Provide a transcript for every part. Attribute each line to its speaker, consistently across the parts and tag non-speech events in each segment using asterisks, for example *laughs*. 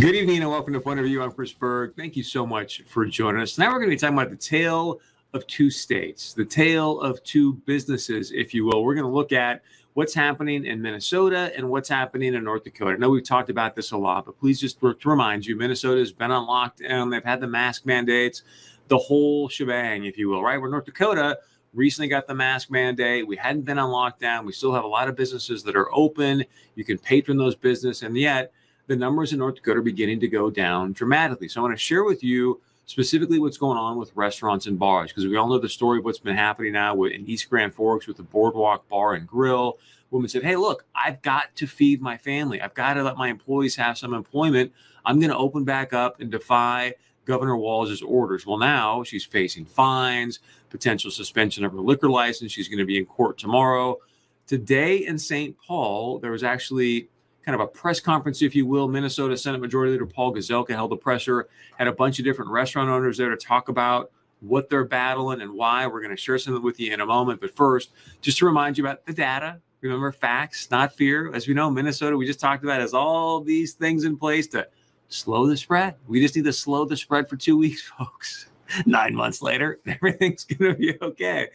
Speaker 1: Good evening and welcome to Point of View. I'm Chris Berg. Thank you so much for joining us. Now we're going to be talking about the tale of two states, the tale of two businesses, if you will. We're going to look at what's happening in Minnesota and what's happening in North Dakota. I know we've talked about this a lot, but please just to remind you, Minnesota has been on lockdown. They've had the mask mandates, the whole shebang, if you will, right? Where North Dakota recently got the mask mandate. We hadn't been on lockdown. We still have a lot of businesses that are open. You can patron those business, and yet the numbers in North Dakota are beginning to go down dramatically. So I want to share with you specifically what's going on with restaurants and bars because we all know the story of what's been happening now in East Grand Forks with the Boardwalk Bar and Grill. Woman said, "Hey, look, I've got to feed my family. I've got to let my employees have some employment. I'm going to open back up and defy." Governor Walz's orders. Well, now she's facing fines, potential suspension of her liquor license. She's going to be in court tomorrow. Today in St. Paul, there was actually kind of a press conference, if you will. Minnesota Senate Majority Leader Paul Gazelka held a presser, had a bunch of different restaurant owners there to talk about what they're battling and why. We're going to share something with you in a moment. But first, just to remind you about the data. Remember, facts, not fear. As we know, Minnesota, we just talked about, has all these things in place to slow the spread. We just need to slow the spread for two *laughs* weeks, folks. Nine months later, *laughs* everything's going to be okay.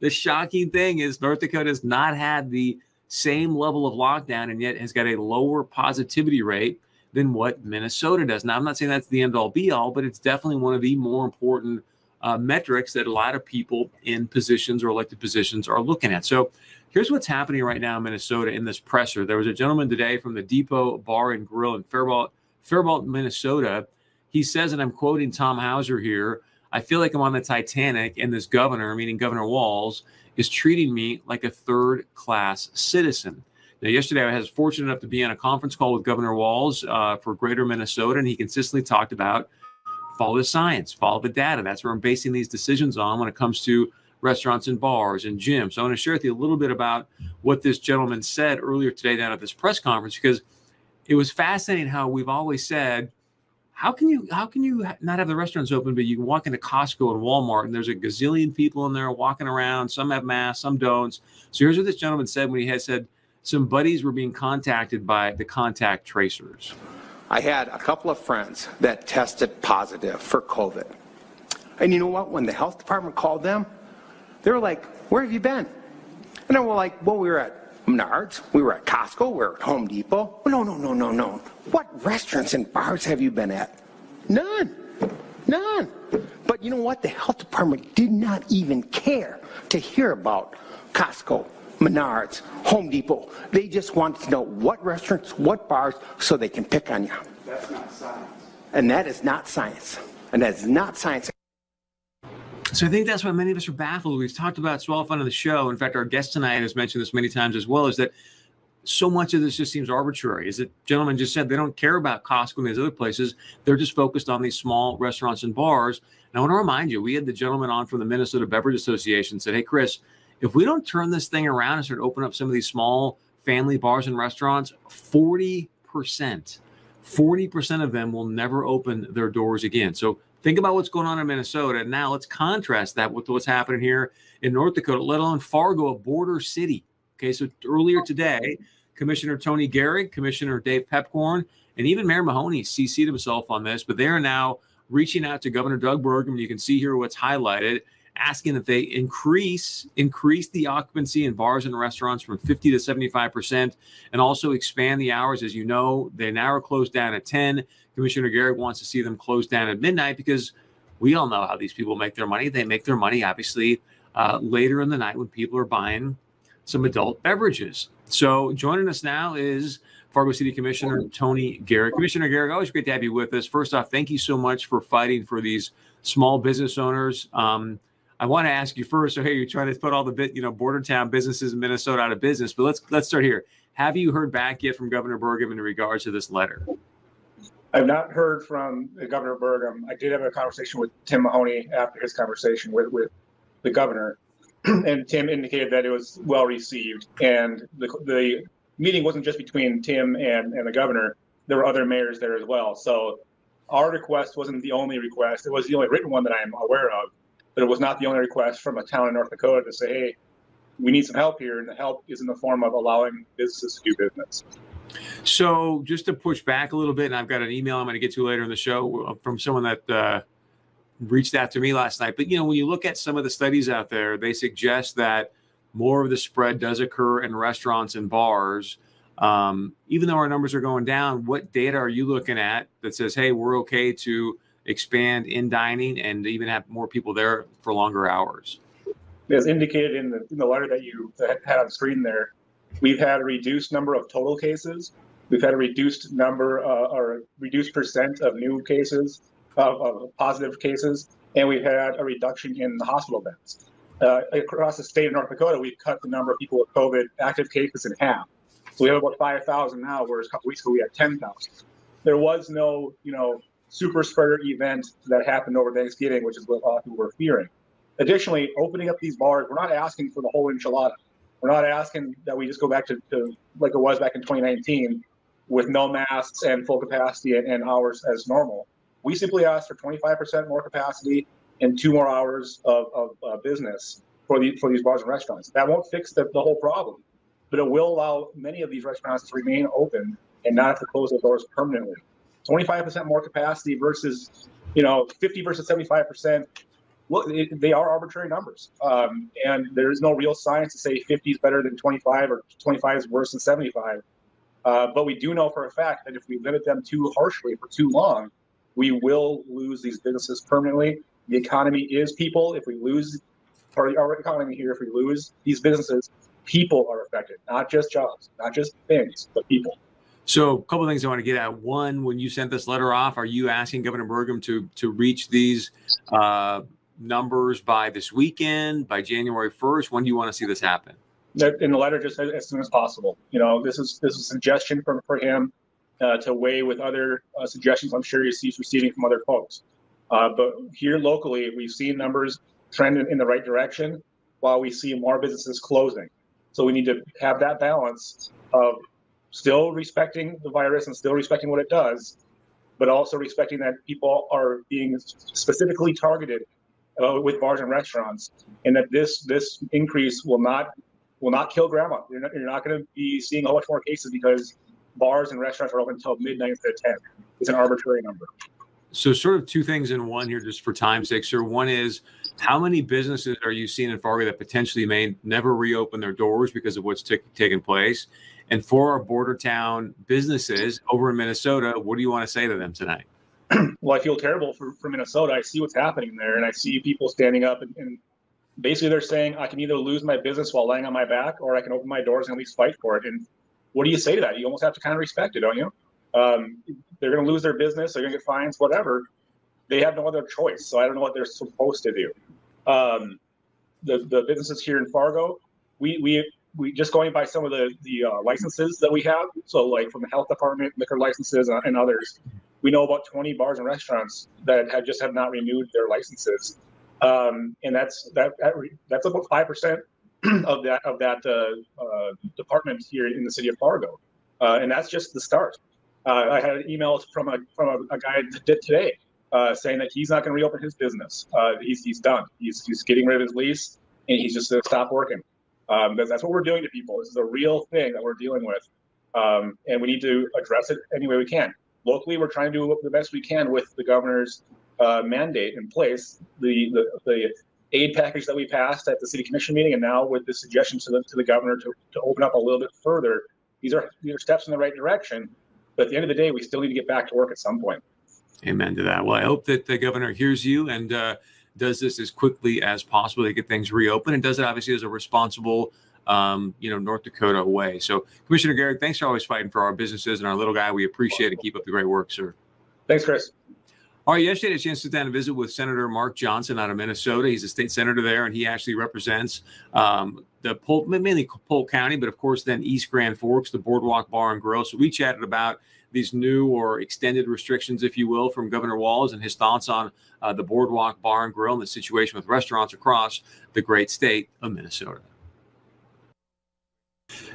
Speaker 1: The shocking thing is, North Dakota has not had the same level of lockdown and yet has got a lower positivity rate than what Minnesota does. Now, I'm not saying that's the end all be all, but it's definitely one of the more important uh, metrics that a lot of people in positions or elected positions are looking at. So, here's what's happening right now in Minnesota in this presser. There was a gentleman today from the Depot Bar and Grill in Faribault, Faribault, Minnesota. He says, and I'm quoting Tom Hauser here I feel like I'm on the Titanic, and this governor, meaning Governor Walz, is treating me like a third class citizen. Now, yesterday I was fortunate enough to be on a conference call with Governor Walz uh, for Greater Minnesota, and he consistently talked about follow the science, follow the data. That's where I'm basing these decisions on when it comes to restaurants and bars and gyms. So I want to share with you a little bit about what this gentleman said earlier today down at this press conference because it was fascinating how we've always said – how can you how can you not have the restaurants open but you can walk into costco and walmart and there's a gazillion people in there walking around. Some have masks some don't. So here's what this gentleman said when he had said some buddies were being contacted by the contact tracers.
Speaker 2: I had a couple of friends that tested positive for covid. And you know what? When the health department called them they were like where have you been? And they were like well we were at Menards. We were at Costco. We were at Home Depot. No, no, no, no, no. What restaurants and bars have you been at? None. None. But you know what? The health department did not even care to hear about Costco, Menards, Home Depot. They just wanted to know what restaurants, what bars, so they can pick on you.
Speaker 3: That's not science.
Speaker 2: And that is not science. And that is not science.
Speaker 1: So I think that's why many of us are baffled. We've talked about swallow fun on the show. In fact, our guest tonight has mentioned this many times as well. Is that so much of this just seems arbitrary? Is that gentlemen just said they don't care about Costco and these other places? They're just focused on these small restaurants and bars. And I want to remind you, we had the gentleman on from the Minnesota Beverage Association said, "Hey, Chris, if we don't turn this thing around and start opening up some of these small family bars and restaurants, forty percent." 40% of them will never open their doors again. So Think about what's going on in Minnesota. Now let's contrast that with what's happening here in North Dakota, let alone Fargo, a border city. Okay, so earlier today, Commissioner Tony Gehrig, Commissioner Dave Piepkorn, and even Mayor Mahoney CC'd himself on this, but they are now reaching out to Governor Doug Burgum. You can see here what's highlighted asking that they increase increase the occupancy in bars and restaurants from 50 to 75 percent and also expand the hours as you know they now are closed down at 10 commissioner Gehrig wants to see them closed down at midnight because we all know how these people make their money they make their money obviously uh, later in the night when people are buying some adult beverages so joining us now is Fargo City Commissioner Tony Gehrig. Commissioner Gehrig, always great to have you with us. First off, thank you so much for fighting for these small business owners. Um, I want to ask you first. So, hey, you're trying to put all the bit, you know, border town businesses in Minnesota out of business. But let's let's start here. Have you heard back yet from Governor Burgum in regards to this letter?
Speaker 3: I've not heard from uh, Governor Burgum. I did have a conversation with Tim Mahoney after his conversation with with the governor, *clears throat* and Tim indicated that it was well received. And the the meeting wasn't just between Tim and and the governor. There were other mayors there as well. So our request wasn't the only request. It was the only written one that I am aware of but it was not the only request from a town in North Dakota to say, hey, we need some help here, and the help is in the form of allowing businesses to do business.
Speaker 1: So, just to push back a little bit, and I've got an email I'm going to get to later in the show uh, from someone that uh, reached out to me last night. But you know, when you look at some of the studies out there, they suggest that more of the spread does occur in restaurants and bars. Um, even though our numbers are going down, what data are you looking at that says, "Hey, we're okay to expand in dining and even have more people there for longer hours?"
Speaker 3: As indicated in the, in the letter that you had on screen there, we've had a reduced number of total cases. We've had a reduced number uh, or reduced percent of new cases, of, of, positive cases, and we've had a reduction in the hospital beds. Uh, across the state of North Dakota, we've cut the number of people with COVID active cases in half. So we have about 5,000 now, whereas a couple weeks ago we had 10,000. There was no, you know, super spreader event that happened over Thanksgiving, which is what a lot of people were fearing. Additionally, opening up these bars, we're not asking for the whole enchilada. We're not asking that we just go back to, to like it was back in 2019 with no masks and full capacity and, and hours as normal. We simply ask for 25% more capacity and two more hours of, of uh, business for, the, for these bars and restaurants. That won't fix the, the whole problem, but it will allow many of these restaurants to remain open and not have to close their doors permanently. 25% more capacity versus, you know, 50 versus 75%. Well, it, they are arbitrary numbers. Um, and there is no real science to say 50 is better than 25 or 25 is worse than 75. Uh, but we do know for a fact that if we limit them too harshly for too long, we will lose these businesses permanently. The economy is people. If we lose our, our economy here, if we lose these businesses, people are affected, not just jobs, not just things, but people.
Speaker 1: So, a couple of things I want to get at. One, when you sent this letter off, are you asking Governor Burgum to to reach these uh, numbers by this weekend, by January first? When do you want to see this happen?
Speaker 3: In the letter, just as soon as possible. You know, this is this is a suggestion from for him uh, to weigh with other uh, suggestions. I'm sure he's receiving from other folks. Uh, but here locally, we've seen numbers trend in the right direction, while we see more businesses closing. So we need to have that balance of still respecting the virus and still respecting what it does, but also respecting that people are being specifically targeted uh, with bars and restaurants, and that this this increase will not will not kill grandma. You're not, you're not going to be seeing a whole bunch more cases because bars and restaurants are open until midnight instead of 10. It's an arbitrary number.
Speaker 1: So, sort of two things in one here, just for time's sake, sir. One is how many businesses are you seeing in Fargo that potentially may never reopen their doors because of what's t- taking place? And for our border town businesses over in Minnesota, what do you want to say to them tonight? *clears throat*
Speaker 3: well, I feel terrible for, for Minnesota. I see what's happening there, and I see people standing up and, and basically they're saying I can either lose my business while laying on my back, or I can open my doors and at least fight for it. And what do you say to that? You almost have to kind of respect it, don't you? Um, they're going to lose their business. They're going to get fines, whatever. They have no other choice. So I don't know what they're supposed to do. Um, the the businesses here in Fargo, we we we just going by some of the the uh, licenses that we have. So like from the health department, liquor licenses, uh, and others, we know about 20 bars and restaurants that have just have not renewed their licenses, um, and that's that, that that's about five percent *clears throat* of that of that uh, uh, department here in the city of Fargo, uh, and that's just the start. Uh, I had an email from a from a, a guy today saying that he's not going to reopen his business. He's he's done. He's he's getting rid of his lease and he's just going to stop working. Um, that's, that's what we're doing to people. This is a real thing that we're dealing with, um, and we need to address it any way we can. Locally, we're trying to do the best we can with the governor's uh, mandate in place. The, the the aid package that we passed at the city commission meeting, and now with the suggestion to the to the governor to, to open up a little bit further. These are these are steps in the right direction. But at the end of the day, we still need to get back to work at some point.
Speaker 1: Amen to that. Well, I hope that the governor hears you and uh, does this as quickly as possible to get things reopened and does it obviously as a responsible, um, you know, North Dakota way. So, Commissioner Gehrig, thanks for always fighting for our businesses and our little guy. We appreciate it. Keep up the great work, sir.
Speaker 3: Thanks, Chris.
Speaker 1: All right, yesterday I had a chance to sit down and visit with Senator Mark Johnson out of Minnesota. He's a state senator there, and he actually represents um, the Polk, mainly Polk County, but of course then East Grand Forks, the Boardwalk Bar and Grill. So we chatted about these new or extended restrictions, if you will, from Governor Walz and his thoughts on uh, the Boardwalk Bar and Grill and the situation with restaurants across the great state of Minnesota.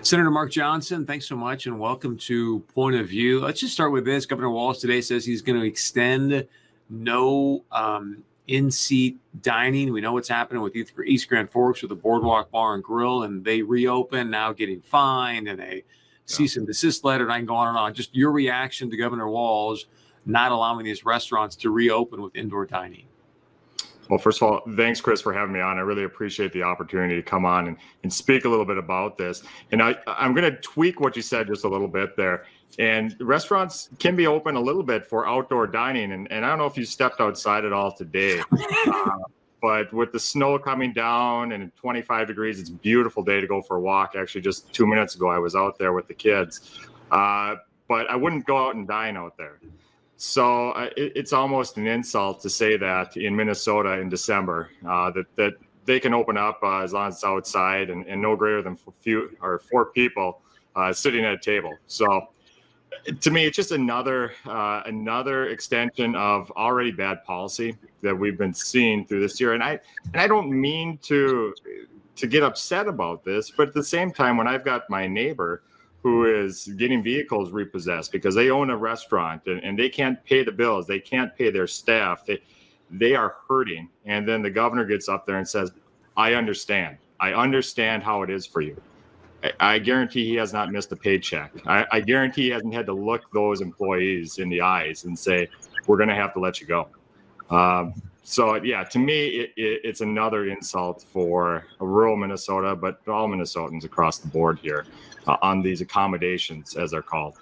Speaker 1: Senator Mark Johnson, thanks so much and welcome to Point of View. Let's just start with this. Governor Walz today says he's going to extend no um, in seat dining. We know what's happening with East Grand Forks with the Boardwalk Bar and Grill, and they reopen now getting fined and a cease and desist letter, and I can go on and on. Just your reaction to Governor Walz not allowing these restaurants to reopen with indoor dining.
Speaker 4: Well, first of all, thanks, Chris, for having me on. I really appreciate the opportunity to come on and, and speak a little bit about this. And I, I'm going to tweak what you said just a little bit there. And restaurants can be open a little bit for outdoor dining. And, and I don't know if you stepped outside at all today, *laughs* uh, but with the snow coming down and 25 degrees, it's a beautiful day to go for a walk. Actually, just two minutes ago, I was out there with the kids. Uh, but I wouldn't go out and dine out there. So uh, it, it's almost an insult to say that in Minnesota in December uh, that that they can open up uh, as long as it's outside and, and no greater than few or four people uh, sitting at a table. So to me, it's just another uh, another extension of already bad policy that we've been seeing through this year. And I and I don't mean to to get upset about this, but at the same time, when I've got my neighbor who is getting vehicles repossessed because they own a restaurant and, and they can't pay the bills they can't pay their staff they they are hurting. And then the governor gets up there and says i understand. I understand how it is for you i, guarantee he has not missed a paycheck I, I, guarantee he hasn't had to look those employees in the eyes and say we're going to have to let you go um, so yeah to me it, it, it's another insult for rural minnesota but all minnesotans across the board here uh, on these accommodations, as they're called.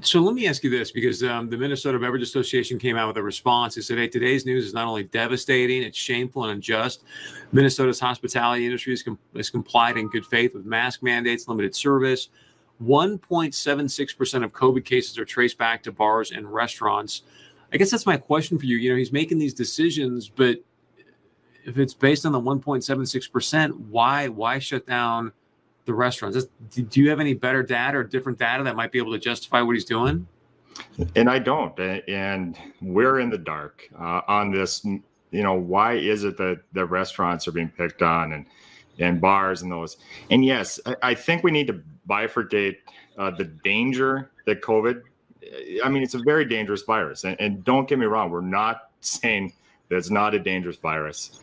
Speaker 1: So let me ask you this, because um, the Minnesota Beverage Association came out with a response. They said, "Hey, today's news is not only devastating; it's shameful and unjust. Minnesota's hospitality industry has, com- has complied in good faith with mask mandates, limited service. 1.76% of COVID cases are traced back to bars and restaurants. I guess that's my question for you. You know, he's making these decisions, but if it's based on the 1.76%, why why shut down?" The restaurants. Do you have any better data or different data that might be able to justify what he's doing?
Speaker 4: And I don't. And we're in the dark uh, on this. You know, why is it that the restaurants are being picked on and and bars and those? And yes, I, think we need to bifurcate uh, the danger that COVID. I mean, it's a very dangerous virus, and, and don't get me wrong. We're not *laughs* saying that it's not a dangerous virus.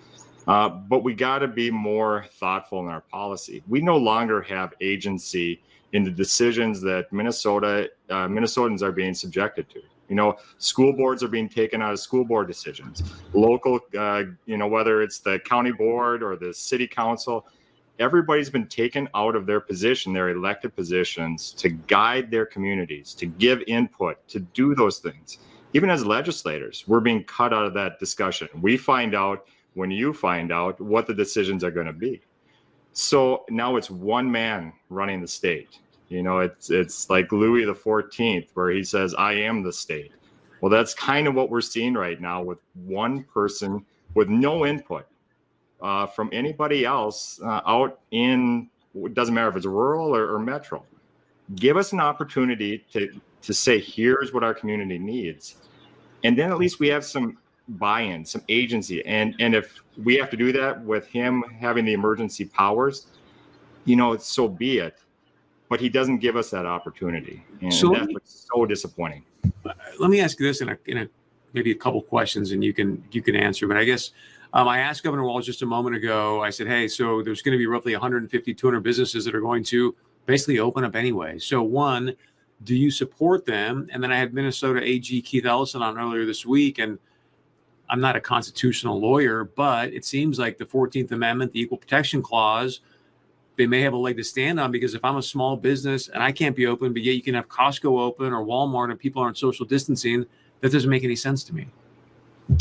Speaker 4: Uh, but we got to be more thoughtful in our policy. We no longer have agency in the decisions that Minnesota uh, Minnesotans are being subjected to. You know, school boards are being taken out of school board decisions. Local, uh, you know, whether it's the county board or the city council, everybody's been taken out of their position, their elected positions, to guide their communities, to give input, to do those things. Even as legislators, we're being cut out of that discussion. We find out when you find out what the decisions are going to be. So now it's one man running the state. You know, it's it's like Louis the Fourteenth, where he says, "I am the state." Well, that's kind of what we're seeing right now with one person with no input uh, from anybody else uh, out in. It doesn't matter if it's rural or, or metro. Give us an opportunity to to say, "Here's what our community needs," and then at least we have some buy-in, some agency. And and if we have to do that with him having the emergency powers, you know, so be it. But he doesn't give us that opportunity, and so that's me, so disappointing.
Speaker 1: Let me ask you this in a, in a maybe a couple questions, and you can you can answer. But I guess um, I asked Governor Walz just a moment ago. I said, "Hey, so there's going to be roughly 150, 200 businesses that are going to basically open up anyway. So one." Do you support them? And then I had Minnesota AG Keith Ellison on earlier this week, and I'm not a constitutional lawyer, but it seems like the 14th Amendment, the Equal Protection Clause, they may have a leg to stand on because if I'm a small business and I can't be open, but yet you can have Costco open or Walmart and people aren't social distancing, that doesn't make any sense to me.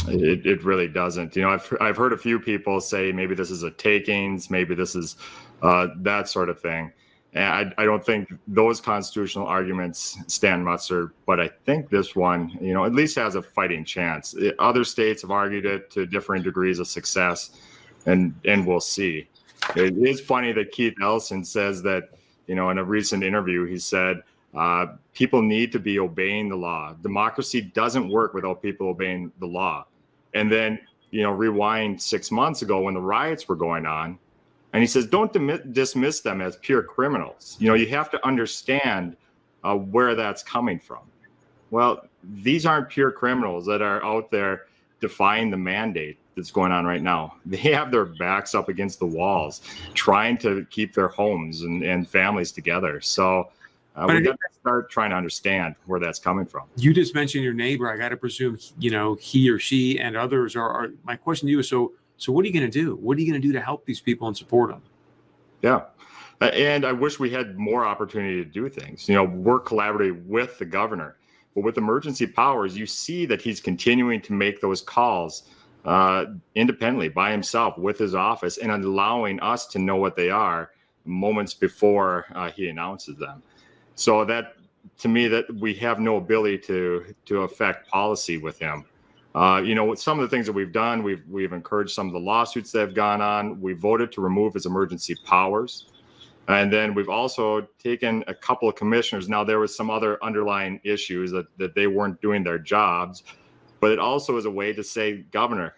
Speaker 4: It, it really doesn't. You know, I've, I've heard a few people say maybe this is a takings, maybe this is uh, that sort of thing. And I, I don't think those constitutional arguments stand muster, but I think this one, you know, at least has a fighting chance. Other states have argued it to different degrees of success, and and we'll see. It is funny that Keith Ellison says that, you know, in a recent interview, he said uh, people need to be obeying the law. Democracy doesn't work without people obeying the law. And then, you know, rewind six months ago when the riots were going on, and he says, don't dismiss them as pure criminals. You know, you have to understand uh, where that's coming from. Well, these aren't pure criminals that are out there defying the mandate that's going on right now. *laughs* They have their backs up against the walls, trying to keep their homes and, and families together. So Uh, we got to start trying to understand where that's coming from.
Speaker 1: You just mentioned your neighbor. I got to presume, you know, he or she and others are, are. My question to you is: so, so what are you going to do? What are you going to do to help these people and support them?
Speaker 4: Yeah. And I wish we had more opportunity to do things. You know, work collaboratively with the governor. But with emergency powers, you see that he's continuing to make those calls uh, independently by himself with his office and allowing us to know what they are moments before uh, he announces them. So that to me that we have no ability to to affect policy with him. Uh, you know, with some of the things that we've done, we've we've encouraged some of the lawsuits that have gone on. We voted to remove his emergency powers, and then we've also taken a couple of commissioners. Now there was some other underlying issues that that they weren't doing their jobs, but it also is a way to say, Governor,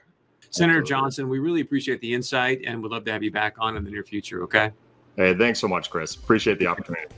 Speaker 1: Senator
Speaker 4: Absolutely.
Speaker 1: Johnson, we really appreciate the insight and we'd love to have you back on in the near future. Okay.
Speaker 4: hey, thanks so much, Chris. Appreciate the opportunity.